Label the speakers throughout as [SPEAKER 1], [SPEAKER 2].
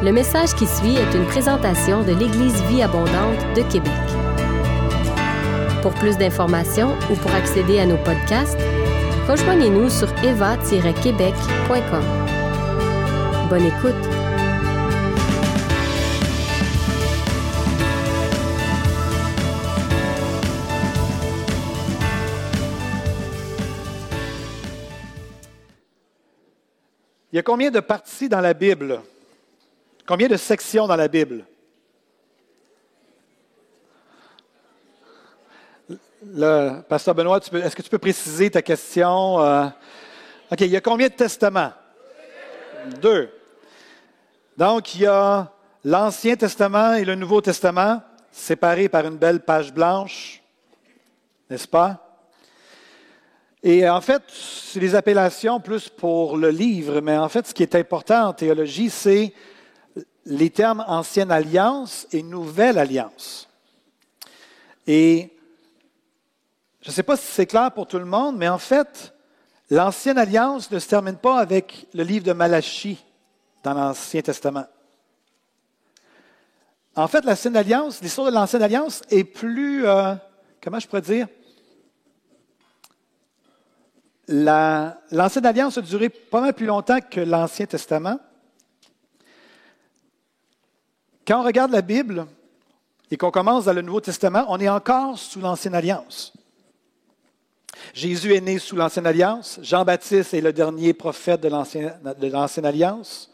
[SPEAKER 1] Le message qui suit est une présentation de l'Église Vie Abondante de Québec. Pour plus d'informations ou pour accéder à nos podcasts, rejoignez-nous sur eva-québec.com. Bonne écoute!
[SPEAKER 2] Il y a combien de parties dans la Bible? Combien de sections dans la Bible? Le, Pasteur Benoît, est-ce que tu peux préciser ta question? Euh, OK, il y a combien de testaments? Deux. Donc, il y a l'Ancien Testament et le Nouveau Testament, séparés par une belle page blanche, n'est-ce pas? Et en fait, c'est des appellations plus pour le livre, mais en fait, ce qui est important en théologie, c'est les termes ancienne alliance et nouvelle alliance. Et je ne sais pas si c'est clair pour tout le monde, mais en fait, l'ancienne alliance ne se termine pas avec le livre de Malachie dans l'Ancien Testament. En fait, l'ancienne alliance, l'histoire de l'ancienne alliance est plus, euh, comment je pourrais dire, l'Ancienne Alliance a duré pas mal plus longtemps que l'Ancien Testament. Quand on regarde la Bible et qu'on commence dans le Nouveau Testament, on est encore sous l'Ancienne Alliance. Jésus est né sous l'Ancienne Alliance. Jean-Baptiste est le dernier prophète de l'Ancienne Alliance.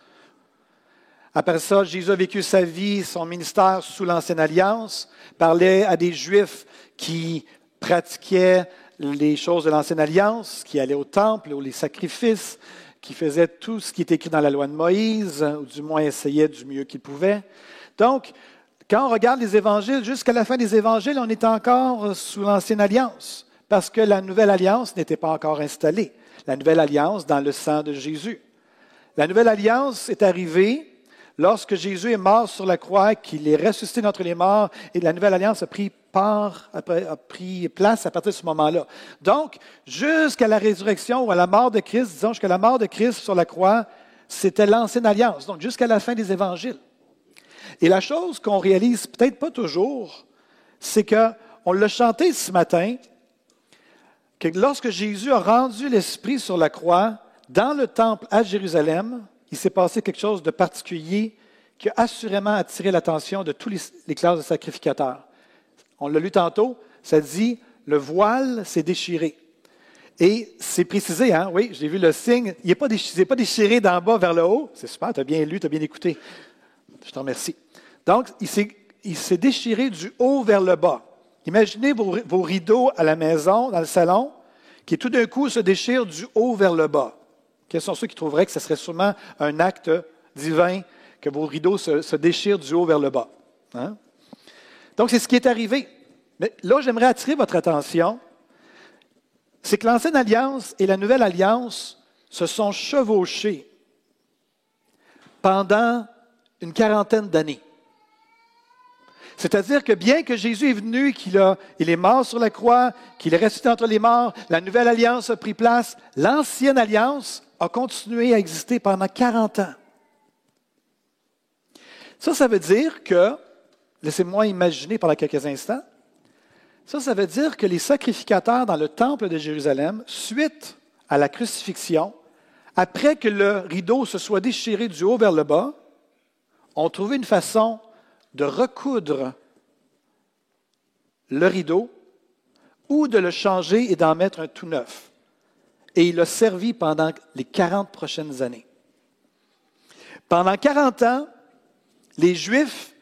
[SPEAKER 2] Après ça, Jésus a vécu sa vie, son ministère sous l'Ancienne Alliance, parlait à des Juifs qui pratiquaient les choses de l'Ancienne Alliance, qui allaient au temple, ou les sacrifices, qui faisaient tout ce qui est écrit dans la loi de Moïse, ou du moins essayaient du mieux qu'ils pouvaient. Donc, quand on regarde les évangiles, jusqu'à la fin des évangiles, on est encore sous l'Ancienne Alliance, parce que la Nouvelle Alliance n'était pas encore installée. La Nouvelle Alliance dans le sang de Jésus. La Nouvelle Alliance est arrivée lorsque Jésus est mort sur la croix, qu'il est ressuscité d'entre les morts, et la Nouvelle Alliance a pris a pris place à partir de ce moment-là. Donc, jusqu'à la résurrection ou à la mort de Christ, disons jusqu'à la mort de Christ sur la croix, c'était l'ancienne alliance, donc jusqu'à la fin des évangiles. Et la chose qu'on réalise peut-être pas toujours, c'est que, on l'a chanté ce matin, que lorsque Jésus a rendu l'Esprit sur la croix, dans le temple à Jérusalem, il s'est passé quelque chose de particulier qui a assurément attiré l'attention de tous les, classes de sacrificateurs on l'a lu tantôt, ça dit le voile s'est déchiré. Et c'est précisé, hein? oui, j'ai vu le signe. Il n'est pas, déchiré, déchiré d'en bas vers le haut. C'est super, tu as bien lu, tu as bien écouté. Je te remercie. Donc, il s'est déchiré du haut vers le bas. Imaginez vos, rideaux à la maison, dans le salon, qui tout d'un coup se déchirent du haut vers le bas. Quels sont ceux qui trouveraient que ce serait sûrement un acte divin que vos rideaux se, se déchirent du haut vers le bas? Hein? Donc, c'est ce qui est arrivé. Mais là, j'aimerais attirer votre attention, c'est que l'Ancienne Alliance et la Nouvelle Alliance se sont chevauchés pendant une quarantaine d'années. C'est-à-dire que bien que Jésus est venu, qu'il il est mort sur la croix, qu'il est ressuscité entre les morts, la nouvelle alliance a pris place, l'ancienne alliance a continué à exister pendant 40 ans. Ça, ça veut dire que Laissez-moi imaginer pendant quelques instants. Ça, ça veut dire que les sacrificateurs dans le temple de Jérusalem, suite à la crucifixion, après que le rideau se soit déchiré du haut vers le bas, ont trouvé une façon de recoudre le rideau ou de le changer et d'en mettre un tout neuf. Et il a servi pendant les 40 prochaines années. Pendant 40 ans, les Juifs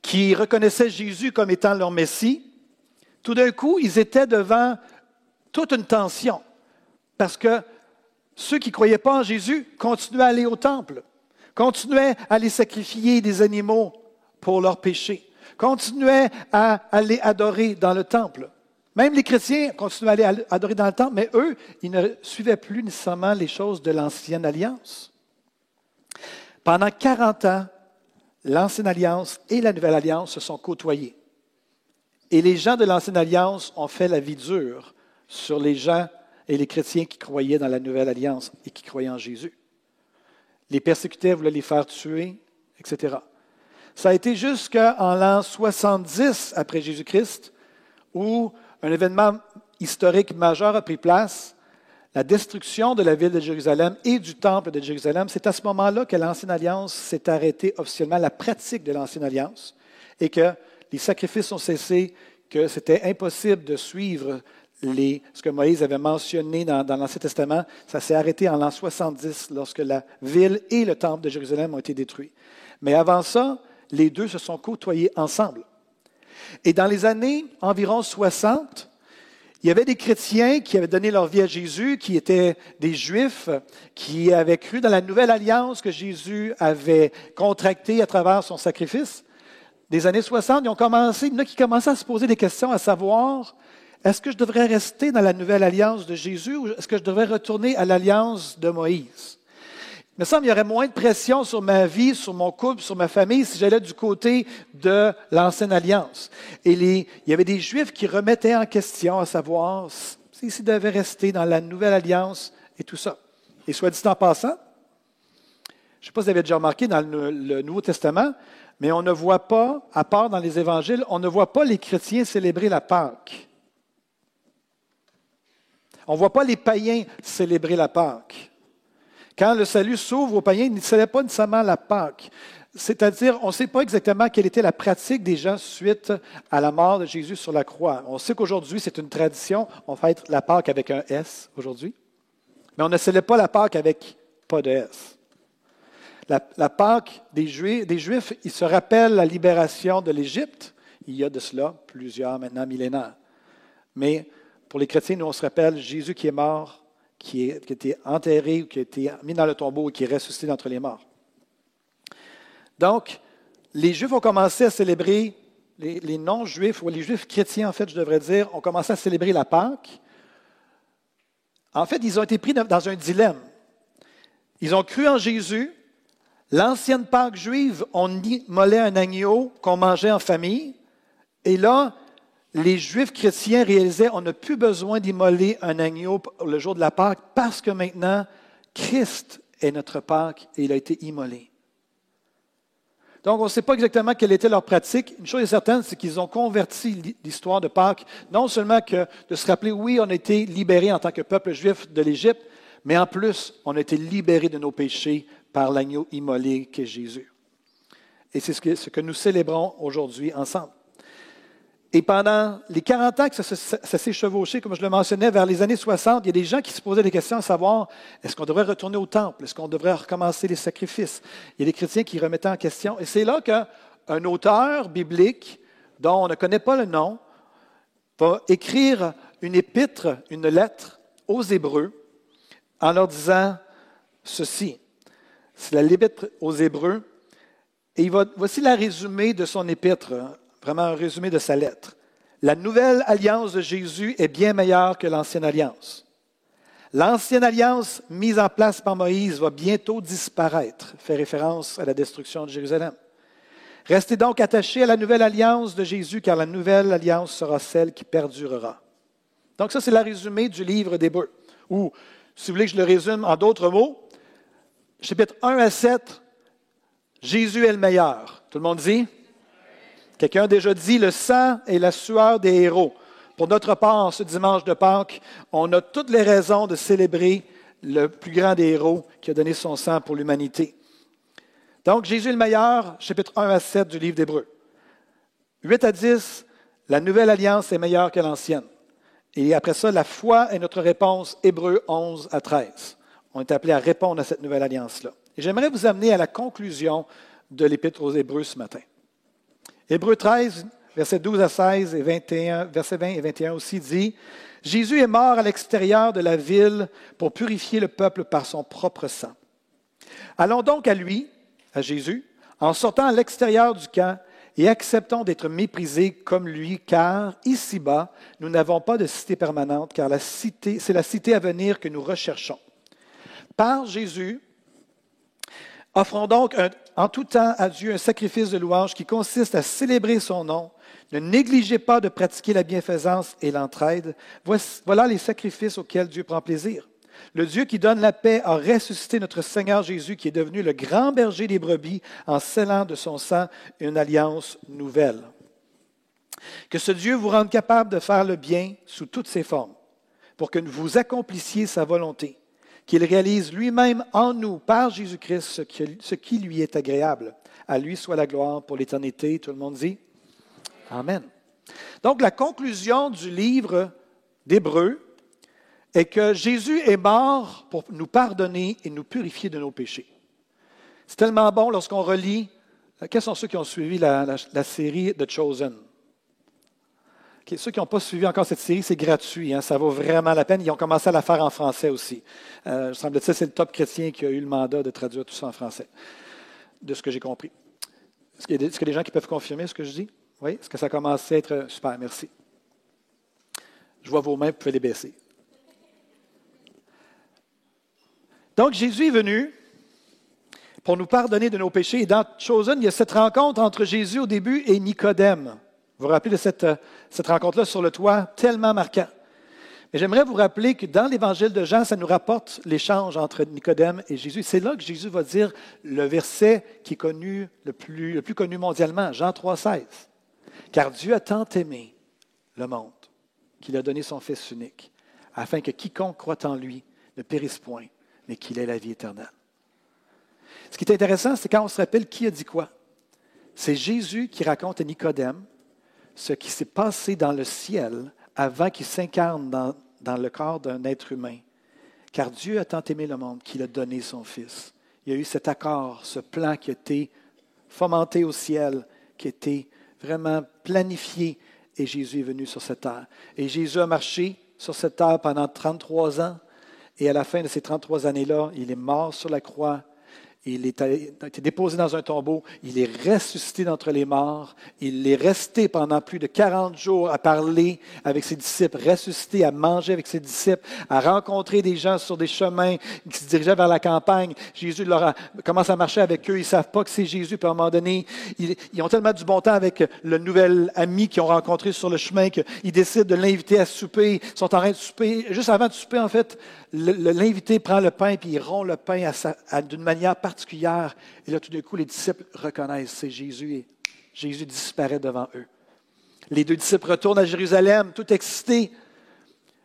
[SPEAKER 2] qui reconnaissaient Jésus comme étant leur Messie, tout d'un coup, ils étaient devant toute une tension. Parce que ceux qui ne croyaient pas en Jésus continuaient à aller au temple, continuaient à aller sacrifier des animaux pour leurs péchés, continuaient à aller adorer dans le temple. Même les chrétiens continuaient à aller adorer dans le temple, mais eux, ils ne suivaient plus nécessairement les choses de l'ancienne alliance. Pendant 40 ans, l'Ancienne Alliance et la Nouvelle Alliance se sont côtoyés. Et les gens de l'Ancienne Alliance ont fait la vie dure sur les gens et les chrétiens qui croyaient dans la Nouvelle Alliance et qui croyaient en Jésus. Les persécutaient, voulaient les faire tuer, etc. Ça a été jusqu'en l'an 70 après Jésus-Christ où un événement historique majeur a pris place, la destruction de la ville de Jérusalem et du temple de Jérusalem. C'est à ce moment-là que l'Ancienne Alliance s'est arrêtée officiellement, la pratique de l'Ancienne Alliance, et que les sacrifices ont cessé, que c'était impossible de suivre ce que Moïse avait mentionné dans, l'Ancien Testament. Ça s'est arrêté en l'an 70 lorsque la ville et le temple de Jérusalem ont été détruits. Mais avant ça, les deux se sont côtoyés ensemble. Et dans les années environ 60, il y avait des chrétiens qui avaient donné leur vie à Jésus, qui étaient des juifs, qui avaient cru dans la nouvelle alliance que Jésus avait contractée à travers son sacrifice. Des années 60, ils ont commencé, il y à se poser des questions, à savoir, est-ce que je devrais rester dans la nouvelle alliance de Jésus ou est-ce que je devrais retourner à l'alliance de Moïse? Il me semble qu'il y aurait moins de pression sur ma vie, sur mon couple, sur ma famille si j'allais du côté de l'ancienne alliance. Et il y avait des Juifs qui remettaient en question à savoir s'ils devaient rester dans la nouvelle alliance et tout ça. Et soit dit en passant, je ne sais pas si vous avez déjà remarqué dans le, le Nouveau Testament, mais on ne voit pas, à part dans les évangiles, on ne voit pas les chrétiens célébrer la Pâque. On ne voit pas les païens célébrer la Pâque. Quand le salut s'ouvre aux païens, ils ne célèbrent pas nécessairement la Pâque. C'est-à-dire, on ne sait pas exactement quelle était la pratique des gens suite à la mort de Jésus sur la croix. On sait qu'aujourd'hui, c'est une tradition. On fête la Pâque avec un S aujourd'hui. Mais on ne célèbre pas la Pâque avec pas de S. La, Pâque des Juifs, des Juifs, ils se rappellent la libération de l'Égypte. Il y a de cela plusieurs maintenant millénaires. Mais pour les chrétiens, nous, on se rappelle Jésus qui est mort qui, a été enterré ou qui a été mis dans le tombeau et qui est ressuscité d'entre les morts. Donc, les Juifs ont commencé à célébrer, les, non-Juifs, ou les Juifs chrétiens, en fait, je devrais dire, ont commencé à célébrer la Pâque. En fait, ils ont été pris dans un dilemme. Ils ont cru en Jésus. L'ancienne Pâque juive, on immolait un agneau qu'on mangeait en famille. Et là, les Juifs chrétiens réalisaient on n'a plus besoin d'immoler un agneau le jour de la Pâque parce que maintenant, Christ est notre Pâque et il a été immolé. Donc, on ne sait pas exactement quelle était leur pratique. Une chose est certaine, c'est qu'ils ont converti l'histoire de Pâques, non seulement que de se rappeler, oui, on a été libérés en tant que peuple juif de l'Égypte, mais en plus, on a été libérés de nos péchés par l'agneau immolé qu'est Jésus. Et c'est ce que nous célébrons aujourd'hui ensemble. Et pendant les 40 ans que ça, s'est chevauché, comme je le mentionnais, vers les années 60, il y a des gens qui se posaient des questions à savoir est-ce qu'on devrait retourner au temple? Est-ce qu'on devrait recommencer les sacrifices? Il y a des chrétiens qui remettaient en question. Et c'est là qu'un auteur biblique, dont on ne connaît pas le nom, va écrire une épître, une lettre aux Hébreux, en leur disant ceci. C'est la l'épître aux Hébreux. Et il va, voici la résumé de son épître vraiment un résumé de sa lettre. La nouvelle alliance de Jésus est bien meilleure que l'ancienne alliance. L'ancienne alliance mise en place par Moïse va bientôt disparaître, fait référence à la destruction de Jérusalem. Restez donc attachés à la nouvelle alliance de Jésus, car la nouvelle alliance sera celle qui perdurera. Donc ça, c'est la résumé du livre d'Hébreu. Ou, si vous voulez que je le résume en d'autres mots, chapitre 1 à 7, Jésus est le meilleur. Tout le monde dit? Quelqu'un a déjà dit, le sang est la sueur des héros. Pour notre part, ce dimanche de Pâques, on a toutes les raisons de célébrer le plus grand des héros qui a donné son sang pour l'humanité. Donc, Jésus est le meilleur, chapitre 1 à 7 du livre d'Hébreu. 8 à 10, la nouvelle alliance est meilleure que l'ancienne. Et après ça, la foi est notre réponse, Hébreu 11 à 13. On est appelé à répondre à cette nouvelle alliance-là. Et j'aimerais vous amener à la conclusion de l'Épître aux Hébreux ce matin. Hébreu 13, versets 12 à 16 et 21, versets 20 et 21 aussi dit, Jésus est mort à l'extérieur de la ville pour purifier le peuple par son propre sang. Allons donc à lui, à Jésus, en sortant à l'extérieur du camp et acceptons d'être méprisés comme lui, car ici-bas, nous n'avons pas de cité permanente, car la cité, c'est la cité à venir que nous recherchons. Par Jésus, offrons donc en tout temps à Dieu un sacrifice de louange qui consiste à célébrer son nom. Ne négligez pas de pratiquer la bienfaisance et l'entraide. Voilà les sacrifices auxquels Dieu prend plaisir. Le Dieu qui donne la paix a ressuscité notre Seigneur Jésus, qui est devenu le grand berger des brebis en scellant de son sang une alliance nouvelle. Que ce Dieu vous rende capable de faire le bien sous toutes ses formes, pour que vous accomplissiez sa volonté, qu'il réalise lui-même en nous, par Jésus-Christ, ce qui lui est agréable. À lui soit la gloire pour l'éternité. Tout le monde dit Amen. Donc la conclusion du livre d'Hébreu est que Jésus est mort pour nous pardonner et nous purifier de nos péchés. C'est tellement bon lorsqu'on relit. Quels sont ceux qui ont suivi la, série The Chosen? Ceux qui n'ont pas suivi encore cette série, c'est gratuit. Hein, ça vaut vraiment la peine. Ils ont commencé à la faire en français aussi. Euh, semble-t-il, c'est le top chrétien qui a eu le mandat de traduire tout ça en français, de ce que j'ai compris. Est-ce qu'il y, a des gens qui peuvent confirmer ce que je dis? Oui? Est-ce que ça a commencé à être super? Merci. Je vois vos mains, vous pouvez les baisser. Donc, Jésus est venu pour nous pardonner de nos péchés. Et dans Chosen, il y a cette rencontre entre Jésus au début et Nicodème. Vous vous rappelez de cette, cette rencontre-là sur le toit, tellement marquant. Mais j'aimerais vous rappeler que dans l'évangile de Jean, ça nous rapporte l'échange entre Nicodème et Jésus. C'est là que Jésus va dire le verset qui est connu, le plus, le plus connu mondialement, Jean 3,16. Car Dieu a tant aimé le monde qu'il a donné son Fils unique, afin que quiconque croit en lui ne périsse point, mais qu'il ait la vie éternelle. Ce qui est intéressant, c'est quand on se rappelle qui a dit quoi. C'est Jésus qui raconte à Nicodème ce qui s'est passé dans le ciel avant qu'il s'incarne dans, dans, le corps d'un être humain. Car Dieu a tant aimé le monde qu'il a donné son Fils. Il y a eu cet accord, ce plan qui a été fomenté au ciel, qui a été vraiment planifié, et Jésus est venu sur cette terre. Et Jésus a marché sur cette terre pendant 33 ans, et à la fin de ces 33 années-là, il est mort sur la croix il a été déposé dans un tombeau, il est ressuscité d'entre les morts, il est resté pendant plus de 40 jours à parler avec ses disciples, ressuscité, à manger avec ses disciples, à rencontrer des gens sur des chemins qui se dirigeaient vers la campagne. Jésus leur a, commence à marcher avec eux, ils ne savent pas que c'est Jésus, puis à un moment donné, ils, ont tellement du bon temps avec le nouvel ami qu'ils ont rencontré sur le chemin qu'ils décident de l'inviter à souper, ils sont en train de souper, juste avant de souper en fait, l'invité prend le pain, puis il rompt le pain d'une manière particulière. Et là, tout d'un coup, les disciples reconnaissent c'est Jésus et Jésus disparaît devant eux. Les deux disciples retournent à Jérusalem, tout excités.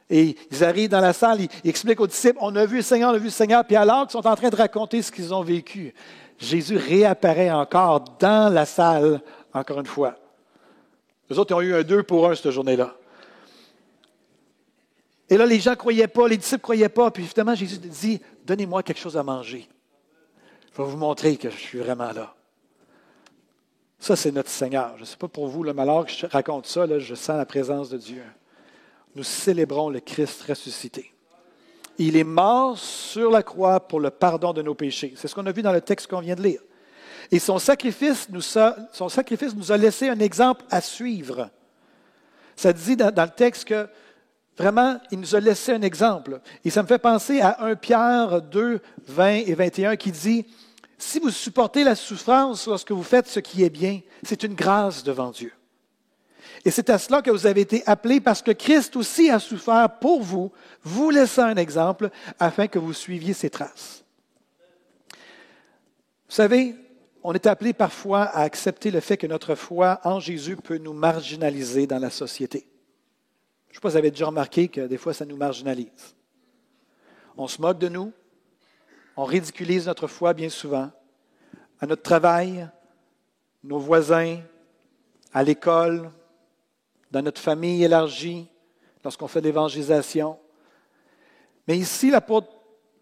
[SPEAKER 2] Et ils arrivent dans la salle, ils, expliquent aux disciples, on a vu le Seigneur, on a vu le Seigneur. Puis alors qu'ils sont en train de raconter ce qu'ils ont vécu, Jésus réapparaît encore dans la salle, encore une fois. Les autres ont eu un deux pour un cette journée-là. Et là, les gens ne croyaient pas, les disciples ne croyaient pas. Puis finalement, Jésus dit, donnez-moi quelque chose à manger. Je vais vous montrer que je suis vraiment là. Ça, c'est notre Seigneur. Je ne sais pas pour vous, le malheur que je raconte ça, là, je sens la présence de Dieu. Nous célébrons le Christ ressuscité. Il est mort sur la croix pour le pardon de nos péchés. C'est ce qu'on a vu dans le texte qu'on vient de lire. Et son sacrifice nous a, son sacrifice nous a laissé un exemple à suivre. Ça dit dans le texte que Vraiment, il nous a laissé un exemple. Et ça me fait penser à 1 Pierre 2, 20 et 21 qui dit, Si vous supportez la souffrance lorsque vous faites ce qui est bien, c'est une grâce devant Dieu. Et c'est à cela que vous avez été appelés parce que Christ aussi a souffert pour vous, vous laissant un exemple afin que vous suiviez ses traces. Vous savez, on est appelé parfois à accepter le fait que notre foi en Jésus peut nous marginaliser dans la société. Je ne sais pas si vous avez déjà remarqué que des fois, ça nous marginalise. On se moque de nous, on ridiculise notre foi bien souvent, à notre travail, nos voisins, à l'école, dans notre famille élargie, lorsqu'on fait l'évangélisation. Mais ici, l'apôtre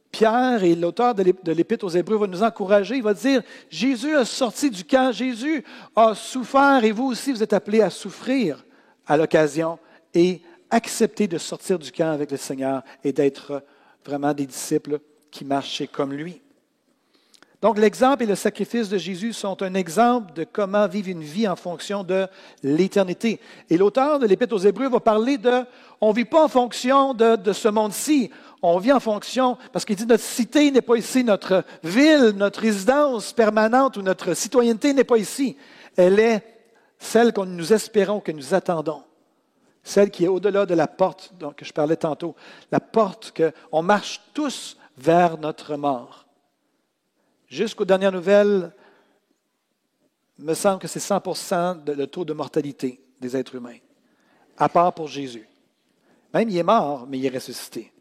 [SPEAKER 2] Pierre et l'auteur de l'Épître aux Hébreux va nous encourager. Il va dire, Jésus a sorti du camp, Jésus a souffert et vous aussi, vous êtes appelés à souffrir à l'occasion accepter de sortir du camp avec le Seigneur et d'être vraiment des disciples qui marchaient comme lui. Donc l'exemple et le sacrifice de Jésus sont un exemple de comment vivre une vie en fonction de l'éternité. Et l'auteur de l'Épître aux Hébreux va parler de, on ne vit pas en fonction de, de ce monde-ci, on vit en fonction, parce qu'il dit notre cité n'est pas ici, notre ville, notre résidence permanente ou notre citoyenneté n'est pas ici. Elle est celle que nous espérons, que nous attendons celle qui est au-delà de la porte dont je parlais tantôt, la porte qu'on marche tous vers notre mort. Jusqu'aux dernières nouvelles, il me semble que c'est 100 de, le taux de mortalité des êtres humains, à part pour Jésus. Même il est mort, mais il est ressuscité.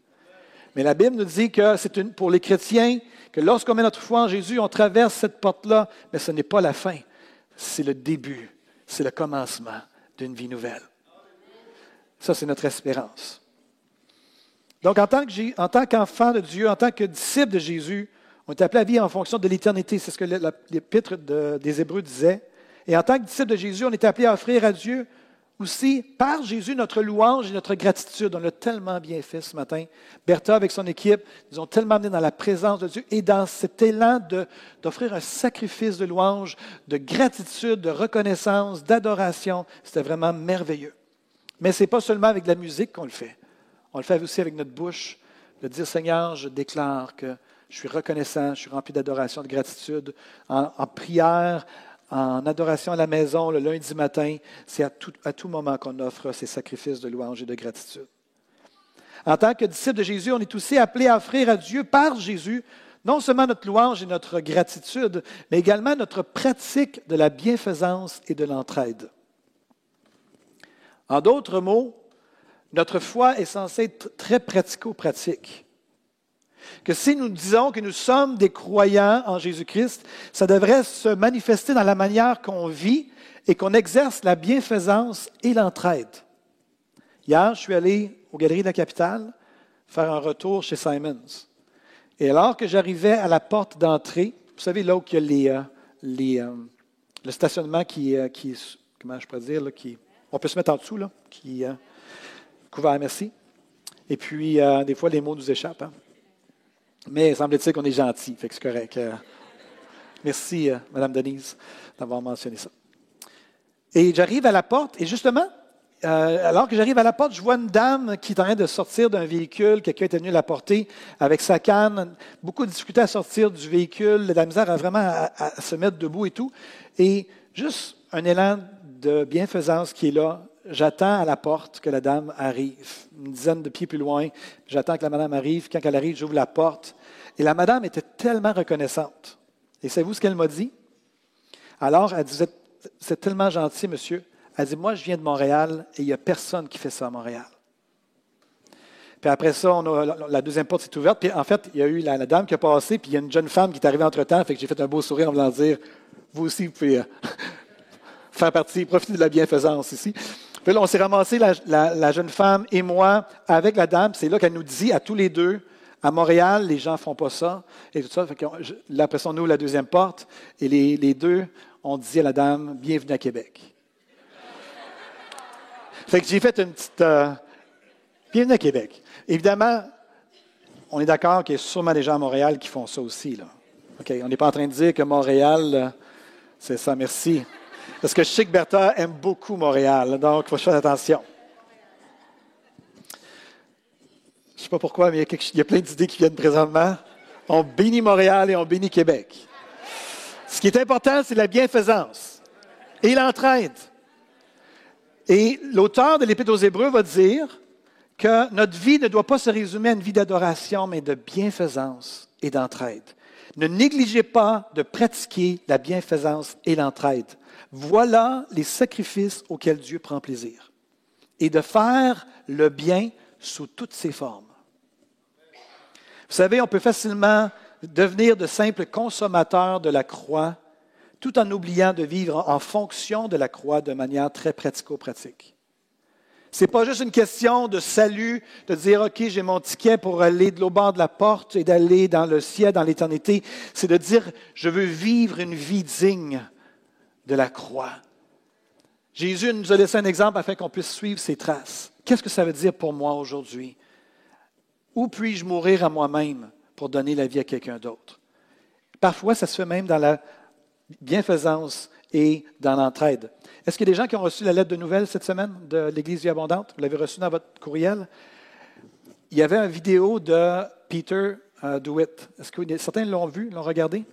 [SPEAKER 2] Mais la Bible nous dit que c'est pour les chrétiens que lorsqu'on met notre foi en Jésus, on traverse cette porte-là, mais ce n'est pas la fin, c'est le début, c'est le commencement d'une vie nouvelle. Ça, c'est notre espérance. Donc, en tant qu'enfant de Dieu, en tant que disciple de Jésus, on est appelé à vivre en fonction de l'éternité. C'est ce que l'Épître des Hébreux disait. Et en tant que disciple de Jésus, on est appelé à offrir à Dieu aussi, par Jésus, notre louange et notre gratitude. On l'a tellement bien fait ce matin. Bertha, avec son équipe, nous ont tellement amené dans la présence de Dieu et dans cet élan d'offrir un sacrifice de louange, de gratitude, de reconnaissance, d'adoration. C'était vraiment merveilleux. Mais ce n'est pas seulement avec la musique qu'on le fait. On le fait aussi avec notre bouche, de dire Seigneur, je déclare que je suis reconnaissant, je suis rempli d'adoration, de gratitude, en, prière, en adoration à la maison le lundi matin, c'est à tout, moment qu'on offre ces sacrifices de louange et de gratitude. En tant que disciple de Jésus, on est aussi appelé à offrir à Dieu par Jésus non seulement notre louange et notre gratitude, mais également notre pratique de la bienfaisance et de l'entraide. En d'autres mots, notre foi est censée être très pratico-pratique que si nous disons que nous sommes des croyants en Jésus-Christ, ça devrait se manifester dans la manière qu'on vit et qu'on exerce la bienfaisance et l'entraide. Hier, je suis allé aux Galeries de la Capitale faire un retour chez Simons. Et alors que j'arrivais à la porte d'entrée, vous savez, là où il y a euh, euh, le stationnement qui, euh, qui, comment je pourrais dire, qui, on peut se mettre en dessous, là, qui couvert, merci. Et puis, des fois, les mots nous échappent. Hein. Mais semble-t-il qu'on est gentil, fait que c'est correct. Euh, merci, euh, Madame Denise, d'avoir mentionné ça. Et j'arrive à la porte, et justement, euh, alors que j'arrive à la porte, je vois une dame qui est en train de sortir d'un véhicule. Quelqu'un était venu la porter avec sa canne. Beaucoup de difficultés à sortir du véhicule, la misère à vraiment à se mettre debout et tout. Et juste un élan de bienfaisance qui est là j'attends à la porte que la dame arrive, une dizaine de pieds plus loin. J'attends que la madame arrive. Quand elle arrive, j'ouvre la porte. Et la madame était tellement reconnaissante. Et savez-vous ce qu'elle m'a dit? Alors, elle disait, c'est tellement gentil, monsieur. Elle dit, moi, je viens de Montréal et il n'y a personne qui fait ça à Montréal. Puis après ça, la deuxième porte s'est ouverte. Puis en fait, il y a eu la, dame qui a passé, puis il y a une jeune femme qui est arrivée entre-temps. Fait que j'ai fait un beau sourire en voulant dire, vous aussi, vous pouvez euh, faire partie, profiter de la bienfaisance ici. On s'est ramassé, la, jeune femme et moi, avec la dame. C'est là qu'elle nous dit à tous les deux, à Montréal, les gens ne font pas ça. Et tout ça. là, la deuxième porte. Et les, deux, on dit à la dame, bienvenue à Québec. fait j'ai fait une petite. Euh, bienvenue à Québec. Évidemment, on est d'accord qu'il y a sûrement des gens à Montréal qui font ça aussi. Là. on n'est pas en train de dire que Montréal, euh, c'est ça, merci. Parce que je sais que Bertha aime beaucoup Montréal, donc il faut faire attention. Je ne sais pas pourquoi, mais il y a, plein d'idées qui viennent présentement. On bénit Montréal et on bénit Québec. Ce qui est important, c'est la bienfaisance et l'entraide. Et l'auteur de l'Épître aux Hébreux va dire que notre vie ne doit pas se résumer à une vie d'adoration, mais de bienfaisance et d'entraide. Ne négligez pas de pratiquer la bienfaisance et l'entraide. Voilà les sacrifices auxquels Dieu prend plaisir. Et de faire le bien sous toutes ses formes. Vous savez, on peut facilement devenir de simples consommateurs de la croix tout en oubliant de vivre en fonction de la croix de manière très pratico-pratique. Ce n'est pas juste une question de salut, de dire, OK, j'ai mon ticket pour aller de l'au bord de la porte et d'aller dans le ciel, dans l'éternité. C'est de dire, je veux vivre une vie digne de la croix. Jésus nous a laissé un exemple afin qu'on puisse suivre ses traces. Qu'est-ce que ça veut dire pour moi aujourd'hui? Où puis-je mourir à moi-même pour donner la vie à quelqu'un d'autre? Parfois, ça se fait même dans la bienfaisance et dans l'entraide. Est-ce qu'il y a des gens qui ont reçu la lettre de nouvelles cette semaine de l'Église Vie Abondante? Vous l'avez reçue dans votre courriel? Il y avait une vidéo de Peter uh, DeWitt. Est-ce que certains l'ont vu, l'ont regardé?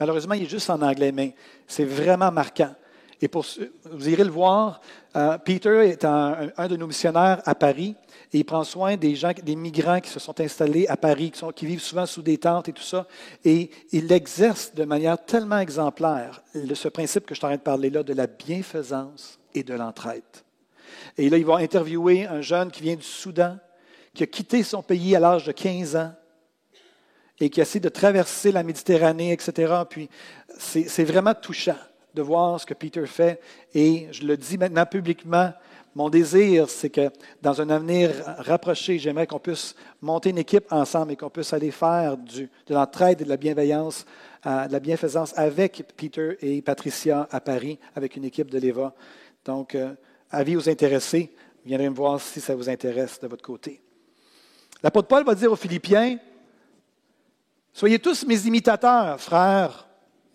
[SPEAKER 2] Malheureusement, il est juste en anglais, mais c'est vraiment marquant. Et pour, vous irez le voir, euh, Peter est un, de nos missionnaires à Paris et il prend soin des gens, des migrants qui se sont installés à Paris, qui, vivent souvent sous des tentes et tout ça. Et il exerce de manière tellement exemplaire ce principe que je train de parler là de la bienfaisance et de l'entraide. Et là, il va interviewer un jeune qui vient du Soudan, qui a quitté son pays à l'âge de 15 ans et qui essaie de traverser la Méditerranée, etc. Puis c'est vraiment touchant de voir ce que Peter fait. Et je le dis maintenant publiquement, mon désir, c'est que dans un avenir rapproché, j'aimerais qu'on puisse monter une équipe ensemble et qu'on puisse aller faire de l'entraide et de la bienveillance, euh, de la bienfaisance avec Peter et Patricia à Paris, avec une équipe de l'EVA. Donc, euh, avis aux intéressés, viendrez me voir si ça vous intéresse de votre côté. L'apôtre Paul va dire aux Philippiens, Soyez tous mes imitateurs, frères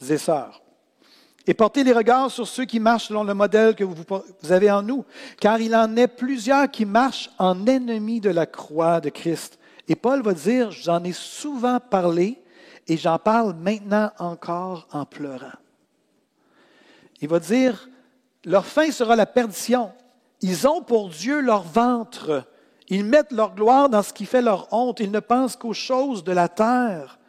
[SPEAKER 2] et sœurs, et portez les regards sur ceux qui marchent selon le modèle que vous, avez en nous, car il en est plusieurs qui marchent en ennemis de la croix de Christ. Et Paul va dire, j'en ai souvent parlé et j'en parle maintenant encore en pleurant. Il va dire, leur fin sera la perdition. Ils ont pour Dieu leur ventre. Ils mettent leur gloire dans ce qui fait leur honte. Ils ne pensent qu'aux choses de la terre.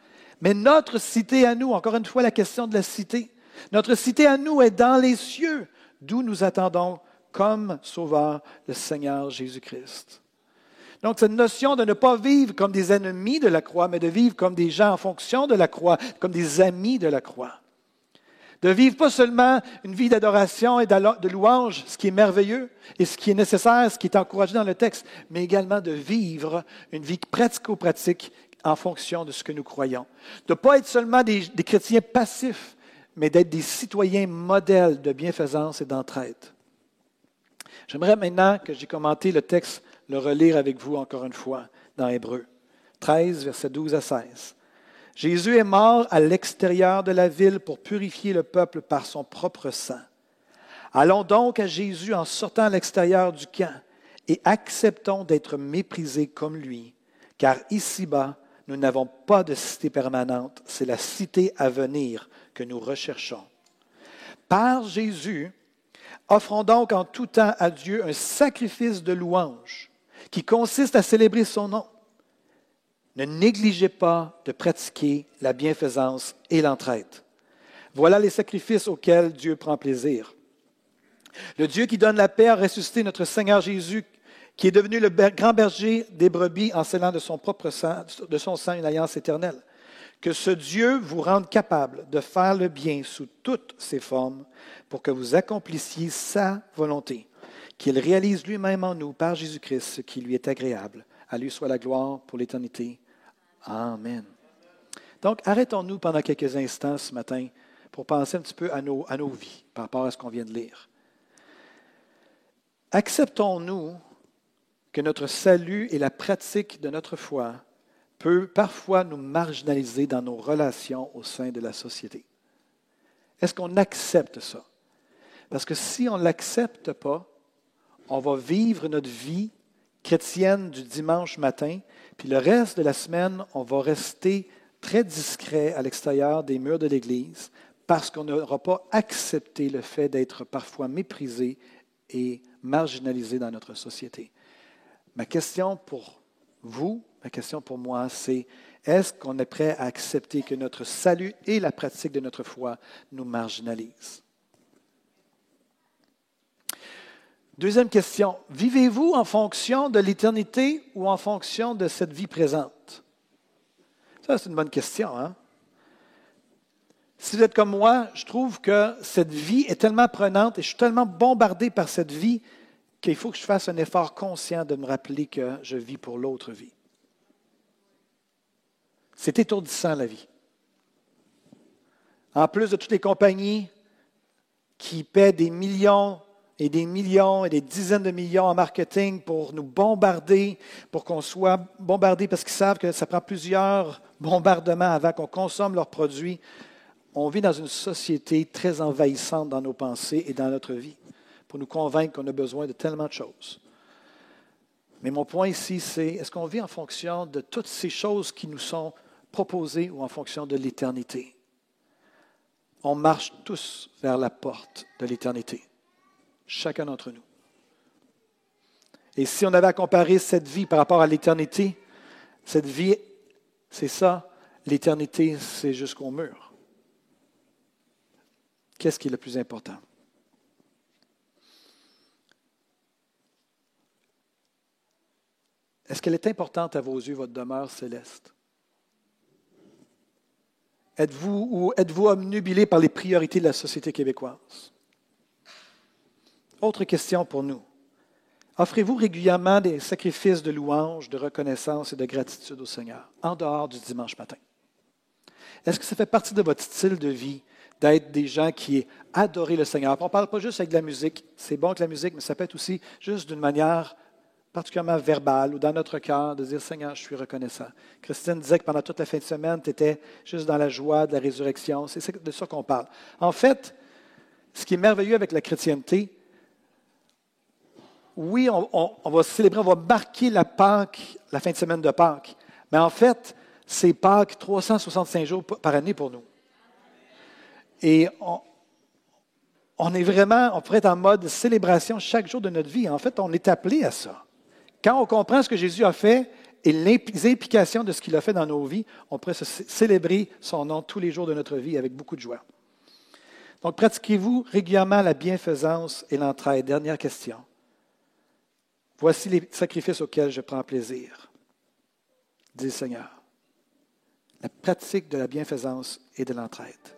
[SPEAKER 2] Mais notre cité à nous, encore une fois la question de la cité, notre cité à nous est dans les cieux, d'où nous attendons comme sauveur le Seigneur Jésus-Christ. Donc, cette notion de ne pas vivre comme des ennemis de la croix, mais de vivre comme des gens en fonction de la croix, comme des amis de la croix. De vivre pas seulement une vie d'adoration et de louange, ce qui est merveilleux et ce qui est nécessaire, ce qui est encouragé dans le texte, mais également de vivre une vie pratico-pratique en fonction de ce que nous croyons. De ne pas être seulement des, chrétiens passifs, mais d'être des citoyens modèles de bienfaisance et d'entraide. J'aimerais maintenant que j'ai commenté le texte, le relire avec vous encore une fois dans Hébreu 13, versets 12 à 16. Jésus est mort à l'extérieur de la ville pour purifier le peuple par son propre sang. Allons donc à Jésus en sortant à l'extérieur du camp et acceptons d'être méprisés comme lui, car ici-bas, nous n'avons pas de cité permanente, c'est la cité à venir que nous recherchons. Par Jésus, offrons donc en tout temps à Dieu un sacrifice de louange qui consiste à célébrer son nom. Ne négligez pas de pratiquer la bienfaisance et l'entraide. Voilà les sacrifices auxquels Dieu prend plaisir. Le Dieu qui donne la paix a ressuscité notre Seigneur Jésus qui est devenu le grand berger des brebis en scellant de son propre sang, de son sang une alliance éternelle. Que ce Dieu vous rende capable de faire le bien sous toutes ses formes pour que vous accomplissiez sa volonté, qu'il réalise lui-même en nous par Jésus-Christ ce qui lui est agréable. À lui soit la gloire pour l'éternité. Amen. Donc, arrêtons-nous pendant quelques instants ce matin pour penser un petit peu à nos, à nos vies par rapport à ce qu'on vient de lire. Acceptons-nous que notre salut et la pratique de notre foi peut parfois nous marginaliser dans nos relations au sein de la société. Est-ce qu'on accepte ça? Parce que si on ne l'accepte pas, on va vivre notre vie chrétienne du dimanche matin, puis le reste de la semaine, on va rester très discret à l'extérieur des murs de l'Église parce qu'on n'aura pas accepté le fait d'être parfois méprisé et marginalisé dans notre société. Ma question pour vous, ma question pour moi, c'est est-ce qu'on est prêt à accepter que notre salut et la pratique de notre foi nous marginalisent? Deuxième question, vivez-vous en fonction de l'éternité ou en fonction de cette vie présente? Ça, c'est une bonne question. Hein? Si vous êtes comme moi, je trouve que cette vie est tellement prenante et je suis tellement bombardé par cette vie qu'il faut que je fasse un effort conscient de me rappeler que je vis pour l'autre vie. C'est étourdissant la vie. En plus de toutes les compagnies qui paient des millions et des millions et des dizaines de millions en marketing pour nous bombarder, pour qu'on soit bombardé parce qu'ils savent que ça prend plusieurs bombardements avant qu'on consomme leurs produits. On vit dans une société très envahissante dans nos pensées et dans notre vie pour nous convaincre qu'on a besoin de tellement de choses. Mais mon point ici, c'est est-ce qu'on vit en fonction de toutes ces choses qui nous sont proposées ou en fonction de l'éternité? On marche tous vers la porte de l'éternité, chacun d'entre nous. Et si on avait à comparer cette vie par rapport à l'éternité, cette vie, c'est ça, l'éternité, c'est jusqu'au mur. Qu'est-ce qui est le plus important? Est-ce qu'elle est importante à vos yeux, votre demeure céleste? Êtes-vous ou êtes-vous omnubilé par les priorités de la société québécoise? Autre question pour nous. Offrez-vous régulièrement des sacrifices de louange, de reconnaissance et de gratitude au Seigneur, en dehors du dimanche matin? Est-ce que ça fait partie de votre style de vie d'être des gens qui adorent le Seigneur? On ne parle pas juste avec de la musique. C'est bon que la musique, mais ça peut être aussi juste d'une manière particulièrement verbale ou dans notre cœur, de dire Seigneur, je suis reconnaissant. Christine disait que pendant toute la fin de semaine, tu étais juste dans la joie de la résurrection. C'est de ça qu'on parle. En fait, ce qui est merveilleux avec la chrétienté, oui, on, va célébrer, on va marquer la Pâque, la fin de semaine de Pâques, mais en fait, c'est Pâques 365 jours par année pour nous. Et on, on est vraiment, on pourrait être en mode célébration chaque jour de notre vie. En fait, on est appelé à ça. Quand on comprend ce que Jésus a fait et les implications de ce qu'il a fait dans nos vies, on pourrait célébrer son nom tous les jours de notre vie avec beaucoup de joie. Donc, pratiquez-vous régulièrement la bienfaisance et l'entraide? Dernière question. Voici les sacrifices auxquels je prends plaisir, dit le Seigneur. La pratique de la bienfaisance et de l'entraide.